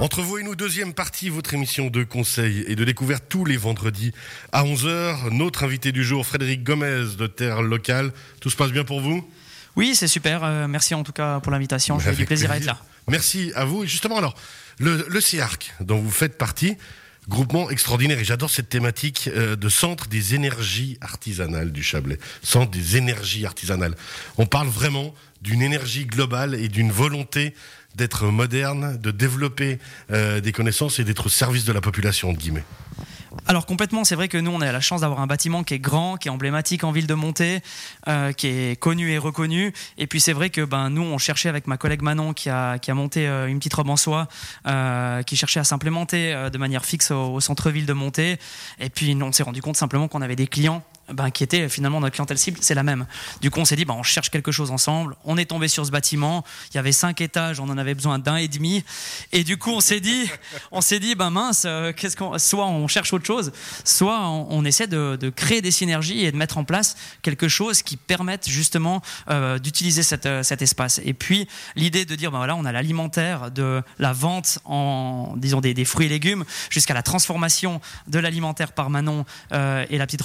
Entre vous et nous, deuxième partie, votre émission de conseil et de découverte tous les vendredis à 11h. Notre invité du jour, Frédéric Gomez de Terre Locale. Tout se passe bien pour vous? Oui, c'est super. Euh, merci en tout cas pour l'invitation. J'ai du plaisir, à être là. Merci à vous. Et justement, alors, le, le CIARC, dont vous faites partie, groupement extraordinaire. Et j'adore cette thématique euh, de centre des énergies artisanales du Chablais. Centre des énergies artisanales. On parle vraiment d'une énergie globale et d'une volonté d'être moderne, de développer euh, des connaissances et d'être au service de la population, entre guillemets. Alors complètement, c'est vrai que nous, on a la chance d'avoir un bâtiment qui est grand, qui est emblématique en ville de Montée, euh, qui est connu et reconnu. Et puis c'est vrai que ben, nous, on cherchait avec ma collègue Manon, qui a, qui a monté euh, une petite robe en soie, euh, qui cherchait à s'implémenter de manière fixe au, au centre-ville de Montée. Et puis on s'est rendu compte simplement qu'on avait des clients ben, qui était finalement notre clientèle cible, c'est la même. Du coup, on s'est dit, ben, on cherche quelque chose ensemble. On est tombé sur ce bâtiment. Il y avait cinq étages, on en avait besoin d'un et demi. Et du coup, on s'est dit, on s'est dit, ben mince, euh, qu'est-ce qu'on, soit on cherche autre chose, soit on, essaie de, de, créer des synergies et de mettre en place quelque chose qui permette justement euh, d'utiliser cet, euh, cet espace. Et puis l'idée de dire, ben voilà, on a l'alimentaire, de la vente en, disons des, fruits et légumes, jusqu'à la transformation de l'alimentaire par Manon euh, et la petite.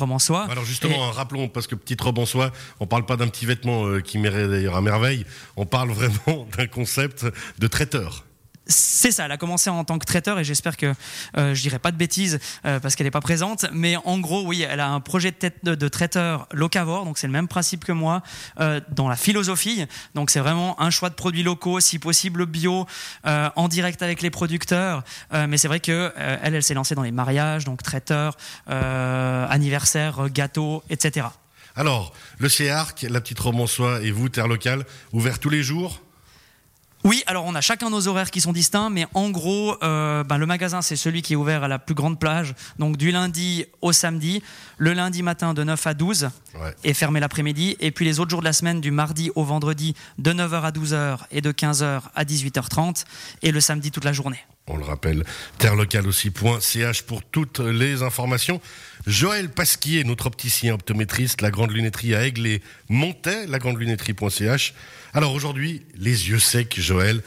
Alors justement, et... rappelons, parce que petite robe en soie, on parle pas d'un petit vêtement euh, qui m'irait d'ailleurs à merveille, on parle vraiment d'un concept de traiteur. C'est ça, elle a commencé en tant que traiteur et j'espère que euh, je dirai pas de bêtises euh, parce qu'elle n'est pas présente. Mais en gros, oui, elle a un projet de, tête de, traiteur locavore, donc c'est le même principe que moi euh, dans la philosophie. Donc c'est vraiment un choix de produits locaux, si possible bio, euh, en direct avec les producteurs. Mais c'est vrai que elle, elle s'est lancée dans les mariages, donc traiteur, anniversaire, gâteau, etc. Alors, le CEARC, la petite romançois et vous, Terre Locale, ouvert tous les jours? Oui, alors on a chacun nos horaires qui sont distincts, mais en gros, euh, ben, le magasin c'est celui qui est ouvert à la plus grande plage, donc du lundi au samedi, le lundi matin de 9 à 12 ouais. et fermé l'après-midi, et puis les autres jours de la semaine du mardi au vendredi de 9h à 12h et de 15h à 18h30 et le samedi toute la journée. On le rappelle, terrelocale aussi.ch pour toutes les informations. Joël Pasquier, notre opticien optométriste, la grande lunetterie à Aigle et Montet, la grande lunetterie.ch. Alors aujourd'hui, les yeux secs, Joël,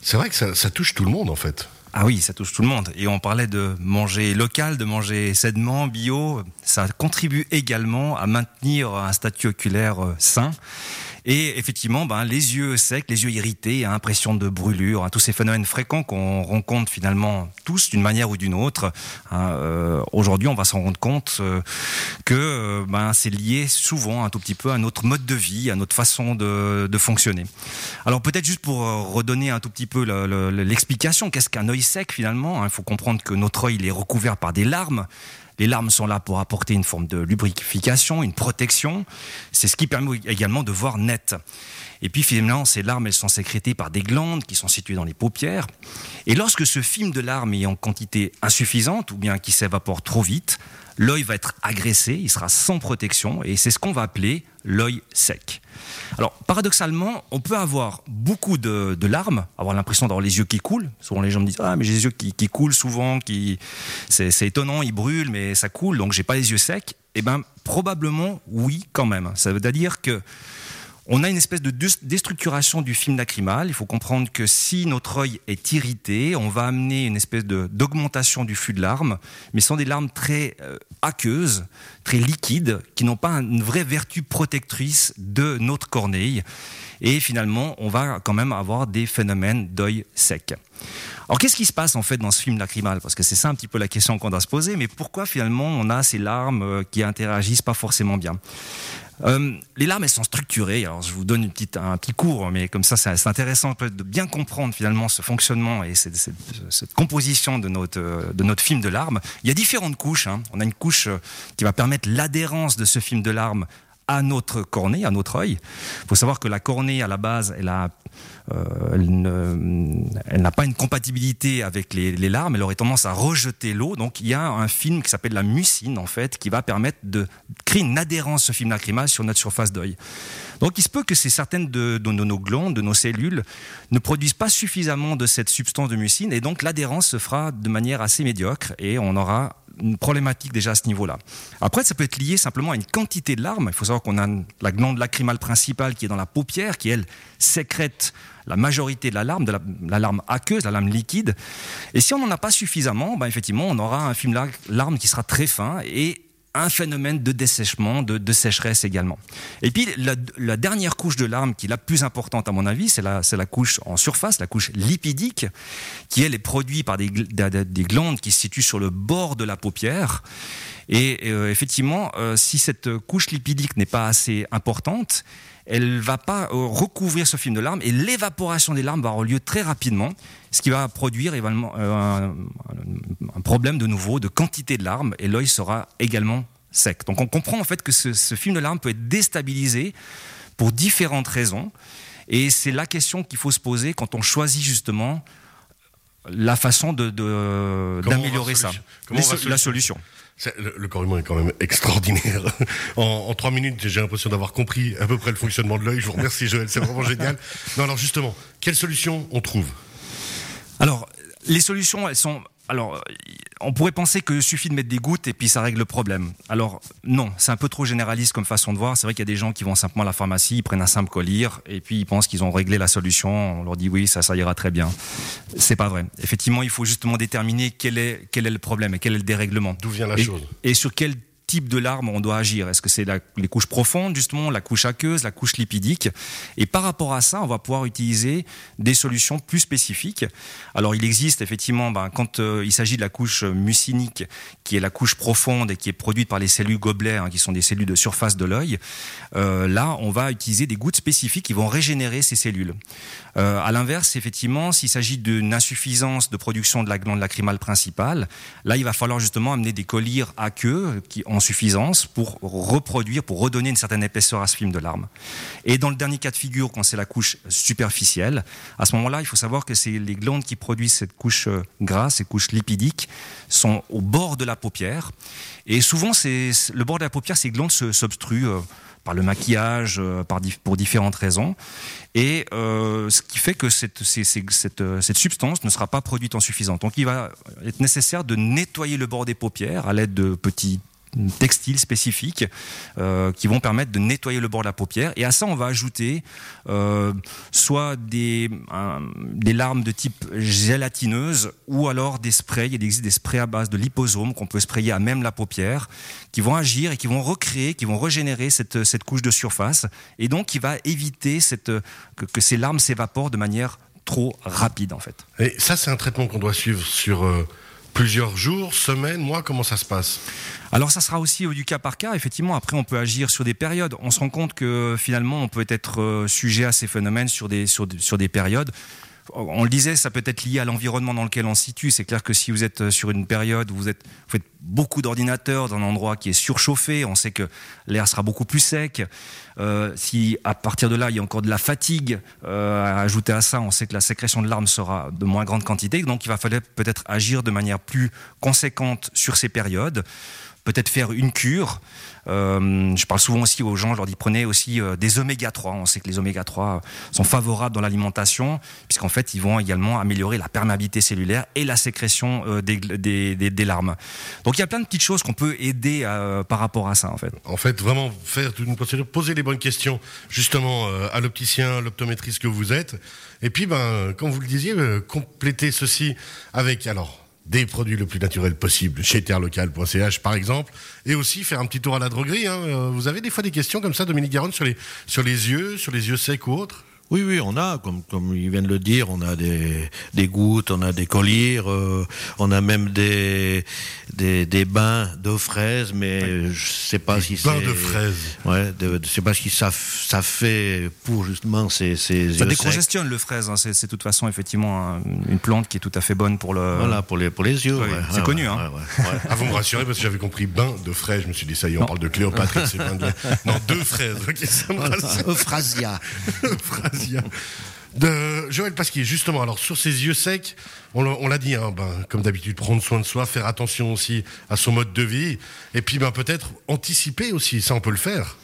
c'est vrai que ça, ça touche tout le monde en fait. Ah oui, ça touche tout le monde. Et on parlait de manger local, de manger sainement, bio. Ça contribue également à maintenir un statut oculaire sain. Et effectivement, ben, les yeux secs, les yeux irrités, impression de brûlure, hein, tous ces phénomènes fréquents qu'on rencontre finalement tous d'une manière ou d'une autre. Hein, euh, Aujourd'hui, on va s'en rendre compte euh, que ben, c'est lié souvent un tout petit peu à notre mode de vie, à notre façon de, de fonctionner. Alors peut-être juste pour redonner un tout petit peu l'explication, qu'est-ce qu'un œil sec finalement Il faut comprendre que notre œil est recouvert par des larmes. Les larmes sont là pour apporter une forme de lubrification, une protection. C'est ce qui permet également de voir net. Et puis finalement, ces larmes, elles sont sécrétées par des glandes qui sont situées dans les paupières. Et lorsque ce film de larmes est en quantité insuffisante ou bien qui s'évapore trop vite, l'œil va être agressé, il sera sans protection, et c'est ce qu'on va appeler l'œil sec. Alors, paradoxalement, on peut avoir beaucoup de, larmes, avoir l'impression d'avoir les yeux qui coulent. Souvent, les gens me disent Ah, mais j'ai les yeux qui, qui coulent souvent, qui... c'est étonnant, ils brûlent, mais ça coule, donc j'ai pas les yeux secs. Eh bien, probablement, oui, quand même. Ça veut dire que on a une espèce de déstructuration du film lacrymal. Il faut comprendre que si notre œil est irrité, on va amener une espèce d'augmentation du flux de larmes, mais ce sont des larmes très euh, aqueuses, très liquides, qui n'ont pas une vraie vertu protectrice de notre corneille. Et finalement, on va quand même avoir des phénomènes d'œil sec. Alors qu'est-ce qui se passe en fait dans ce film lacrymal? Parce que c'est ça un petit peu la question qu'on doit se poser, mais pourquoi finalement on a ces larmes euh, qui interagissent pas forcément bien? Euh, les larmes, elles sont structurées. Alors, je vous donne une petite, un petit cours, mais comme ça, c'est intéressant de bien comprendre finalement ce fonctionnement et cette, composition de notre, de notre film de larmes. Il y a différentes couches. Hein. On a une couche qui va permettre l'adhérence de ce film de larmes à notre cornée, à notre œil. Il faut savoir que la cornée, à la base, elle euh, n'a pas une compatibilité avec les, larmes, elle aurait tendance à rejeter l'eau. Donc il y a un film qui s'appelle la mucine, en fait, qui va permettre de créer une adhérence ce film lacrymal sur notre surface d'œil. Donc il se peut que certaines de, nos glandes, de nos cellules, ne produisent pas suffisamment de cette substance de mucine, et donc l'adhérence se fera de manière assez médiocre, et on aura une problématique déjà à ce niveau-là. Après, ça peut être lié simplement à une quantité de larmes. Il faut savoir qu'on a la glande lacrymale principale qui est dans la paupière, qui elle sécrète la majorité de la larme, de la, larme aqueuse, la larme liquide. Et si on n'en a pas suffisamment, ben effectivement, on aura un film larme qui sera très fin et un phénomène de dessèchement, de, sécheresse également. Et puis la, dernière couche de larmes qui est la plus importante à mon avis, c'est la, couche en surface, la couche lipidique, qui elle est produite par des, des glandes qui se situent sur le bord de la paupière. Et euh, effectivement, euh, si cette couche lipidique n'est pas assez importante, elle va pas euh, recouvrir ce film de larmes et l'évaporation des larmes va avoir lieu très rapidement, ce qui va produire un, problème de nouveau de quantité de larmes et l'œil sera également sec. Donc on comprend en fait que ce, film de larmes peut être déstabilisé pour différentes raisons et c'est la question qu'il faut se poser quand on choisit justement la façon d'améliorer de, ça, la solution. Le, corps humain est quand même extraordinaire. En, trois minutes, j'ai l'impression d'avoir compris à peu près le fonctionnement de l'œil. Je vous remercie, Joël, c'est vraiment génial. Non, alors justement, quelle solution on trouve? Alors, les solutions, elles sont alors, on pourrait penser qu'il suffit de mettre des gouttes et puis ça règle le problème. Alors, non, c'est un peu trop généraliste comme façon de voir. C'est vrai qu'il y a des gens qui vont simplement à la pharmacie, ils prennent un simple collier et puis ils pensent qu'ils ont réglé la solution. On leur dit oui, ça, ça ira très bien. C'est pas vrai. Effectivement, il faut justement déterminer quel est, quel est le problème et quel est le dérèglement. D'où vient la chose Et sur quel type de larmes on doit agir Est-ce que c'est les couches profondes, justement, la couche aqueuse, la couche lipidique? Et par rapport à ça, on va pouvoir utiliser des solutions plus spécifiques. Alors, il existe effectivement, ben, quand euh, il s'agit de la couche mucinique, qui est la couche profonde et qui est produite par les cellules gobelets, hein, qui sont des cellules de surface de l'œil, euh, là, on va utiliser des gouttes spécifiques qui vont régénérer ces cellules. Euh, à l'inverse, effectivement, s'il s'agit d'une insuffisance de production de la glande lacrymale principale, là, il va falloir justement amener des colliers aqueux qui ont suffisance pour reproduire, pour redonner une certaine épaisseur à ce film de larmes. Et dans le dernier cas de figure, quand c'est la couche superficielle, à ce moment-là, il faut savoir que c'est les glandes qui produisent cette couche euh, grasse, ces couches lipidiques, sont au bord de la paupière. Et souvent, c'est le bord de la paupière, ces glandes s'obstruent euh, par le maquillage, euh, par, pour différentes raisons. Et ce qui fait que cette, cette, cette, substance ne sera pas produite en suffisance. Donc il va être nécessaire de nettoyer le bord des paupières à l'aide de petits textiles spécifiques euh, qui vont permettre de nettoyer le bord de la paupière. Et à ça, on va ajouter euh, soit des, des larmes de type gélatineuse ou alors des sprays. Il existe des sprays à base de liposome qu'on peut sprayer à même la paupière qui vont agir et qui vont recréer, qui vont régénérer cette, cette couche de surface et donc qui va éviter cette, que, ces larmes s'évaporent de manière trop rapide en fait. Et ça, c'est un traitement qu'on doit suivre sur... Plusieurs jours, semaines, mois Comment ça se passe? Alors ça sera aussi du cas par cas. Effectivement, après on peut agir sur des périodes. On se rend compte que finalement on peut être euh, sujet à ces phénomènes sur des sur des périodes on le disait, ça peut être lié à l'environnement dans lequel on se situe. C'est clair que si vous êtes sur une période où vous, êtes, faites beaucoup d'ordinateurs dans un endroit qui est surchauffé, on sait que l'air sera beaucoup plus sec. Euh, si à partir de là, il y a encore de la fatigue euh, à ajouter à ça, on sait que la sécrétion de larmes sera de moins grande quantité. Donc il va falloir peut-être agir de manière plus conséquente sur ces périodes peut-être faire une cure. Euh, je parle souvent aussi aux gens, je leur dis prenez aussi euh, des oméga 3. On sait que les oméga 3 sont favorables dans l'alimentation, puisqu'en fait, ils vont également améliorer la perméabilité cellulaire et la sécrétion euh, des, larmes. Donc il y a plein de petites choses qu'on peut aider par rapport à ça, en fait. En fait, vraiment faire une procédure, poser les bonnes questions, justement, à l'opticien, l'optométriste que vous êtes. Et puis, ben, comme vous le disiez, compléter ceci avec, alors, des produits le plus naturels possible chez terrelocal.ch par exemple, et aussi faire un petit tour à la droguerie. Hein. Euh, vous avez des fois des questions comme ça, Dominique Garonne, sur les, sur les yeux, sur les yeux secs ou autres? Oui, oui, on a, comme, comme ils viennent de le dire, on a des, des gouttes, on a des colliers, euh, on a même des, des, des bains d'eau fraise, mais je sais pas si c'est... Bains de fraise Ouais, je sais pas si ça, ça fait pour justement ces, ces Ça décongestionne le fraise, hein, c'est de toute façon effectivement une plante qui est tout à fait bonne pour le... Voilà, pour les, pour les yeux. c'est connu, hein. Ah, vous me rassurez parce que j'avais compris bain de fraise, je me suis dit ça y est, on parle de Cléopâtre, c'est bain de... Non, deux fraises, ok, ça me Euphrasia. De Joël Pasquier, justement, alors sur ses yeux secs, on l'a dit, hein, ben, comme d'habitude, prendre soin de soi, faire attention aussi à son mode de vie, et puis ben, peut-être anticiper aussi, ça on peut le faire.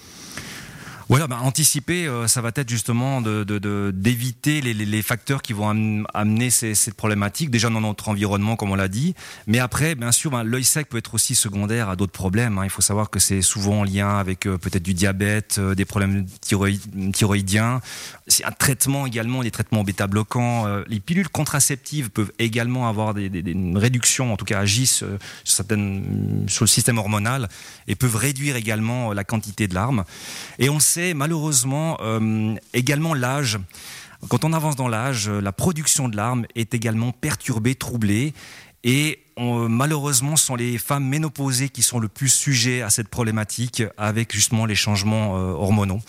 Voilà, bah, anticiper, euh, ça va être justement d'éviter de, de, d'éviter les, les, facteurs qui vont amener ces, cette problématique, déjà dans notre environnement, comme on l'a dit. Mais après, bien sûr, ben, l'œil sec peut être aussi secondaire à d'autres problèmes. Hein. Il faut savoir que c'est souvent en lien avec euh, peut-être du diabète, euh, des problèmes thyroï thyroïdiens. C'est un traitement également, des traitements bêta-bloquants. Euh, les pilules contraceptives peuvent également avoir des, des, une réduction, en tout cas agissent sur, certaines, sur le système hormonal et peuvent réduire également la quantité de larmes. Et on sait malheureusement euh, également l'âge. Quand on avance dans l'âge, la production de larmes est également perturbée, troublée. Et on, malheureusement, ce sont les femmes ménopausées qui sont le plus sujets à cette problématique avec justement les changements euh, hormonaux.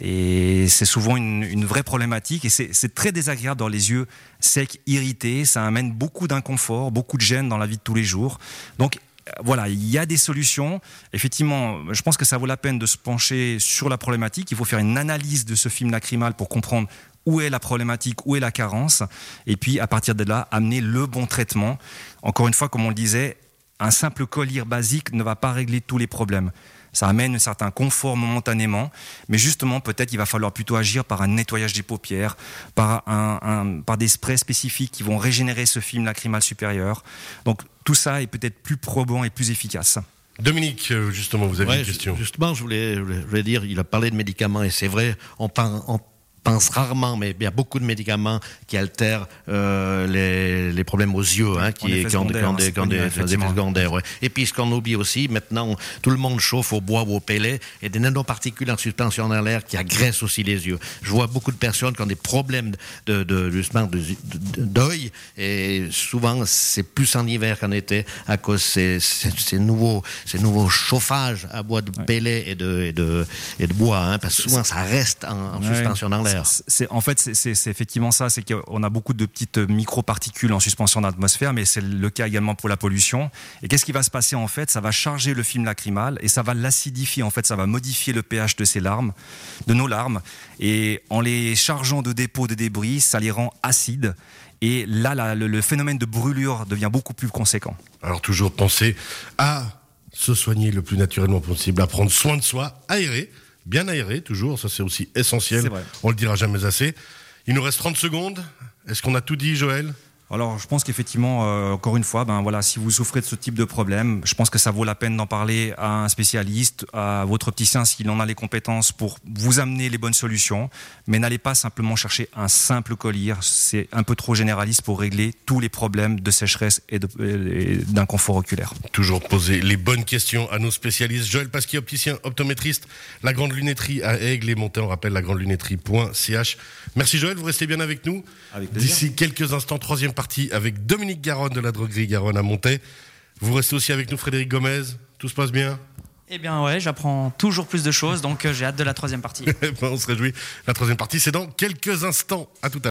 Et c'est souvent une, une, vraie problématique et c'est très désagréable dans les yeux secs, irrités. Ça amène beaucoup d'inconfort, beaucoup de gêne dans la vie de tous les jours. Donc voilà, il y a des solutions. Effectivement, je pense que ça vaut la peine de se pencher sur la problématique. Il faut faire une analyse de ce film lacrymal pour comprendre où est la problématique, où est la carence, et puis à partir de là, amener le bon traitement. Encore une fois, comme on le disait, un simple collier basique ne va pas régler tous les problèmes. Ça amène un certain confort momentanément, mais justement, peut-être il va falloir plutôt agir par un nettoyage des paupières, par, un, un, par des sprays spécifiques qui vont régénérer ce film lacrymal supérieur. Donc tout ça est peut-être plus probant et plus efficace. Dominique, euh, justement, vous avez ouais, une question. Justement, je voulais, je voulais, dire, il a parlé de médicaments et c'est vrai, on, on pense rarement, mais il y a beaucoup de médicaments qui altèrent euh, les, les, problèmes aux yeux, hein, qui, qui, ont, qui, ont, des, qui ont des, effets secondaires. Ouais. Et puis ce qu'on oublie aussi, maintenant, tout le monde chauffe au bois ou au pellet, et des nanoparticules en suspension dans l'air qui agressent aussi les yeux. Je vois beaucoup de personnes qui ont des problèmes de, de, justement d'œil, et souvent c'est plus en hiver qu'en été à cause de ces, ces, ces, nouveaux, ces nouveaux chauffages à bois de pellet et de, et de, et de bois, hein, parce que souvent ça reste en, en suspension dans l'air. C'est en fait c'est effectivement ça, c'est qu'on a beaucoup de petites microparticules en suspension dans l'atmosphère, mais c'est le cas également pour la pollution. Et qu'est-ce qui va se passer en fait? Ça va charger le film lacrymal et ça va l'acidifier. En fait, ça va modifier le pH de ces larmes, de nos larmes, et en les chargeant de dépôts de débris, ça les rend acides. Et là, là le, le phénomène de brûlure devient beaucoup plus conséquent. Alors toujours penser à se soigner le plus naturellement possible, à prendre soin de soi, aérer bien aéré, toujours, ça c'est aussi essentiel, on le dira jamais assez. Il nous reste 30 secondes, est-ce qu'on a tout dit Joël? Alors, je pense qu'effectivement, euh, encore une fois, ben voilà, si vous souffrez de ce type de problème, je pense que ça vaut la peine d'en parler à un spécialiste, à votre opticien s'il en a les compétences pour vous amener les bonnes solutions. Mais n'allez pas simplement chercher un simple collier. C'est un peu trop généraliste pour régler tous les problèmes de sécheresse et d'inconfort oculaire. Toujours poser les bonnes questions à nos spécialistes. Joël Pasquier, opticien, optométriste, la grande lunetterie à Aigle et Monté. On rappelle la grande lunetterie.ch. Merci Joël, vous restez bien avec nous. D'ici quelques instants, troisième partie avec Dominique Garonne de la droguerie Garonne à Montaix. Vous restez aussi avec nous, Frédéric Gomez. Tout se passe bien eh bien ouais, j'apprends toujours plus de choses, donc euh, j'ai hâte de la troisième partie. on se réjouit. La troisième partie, c'est dans quelques instants. À tout à l'heure.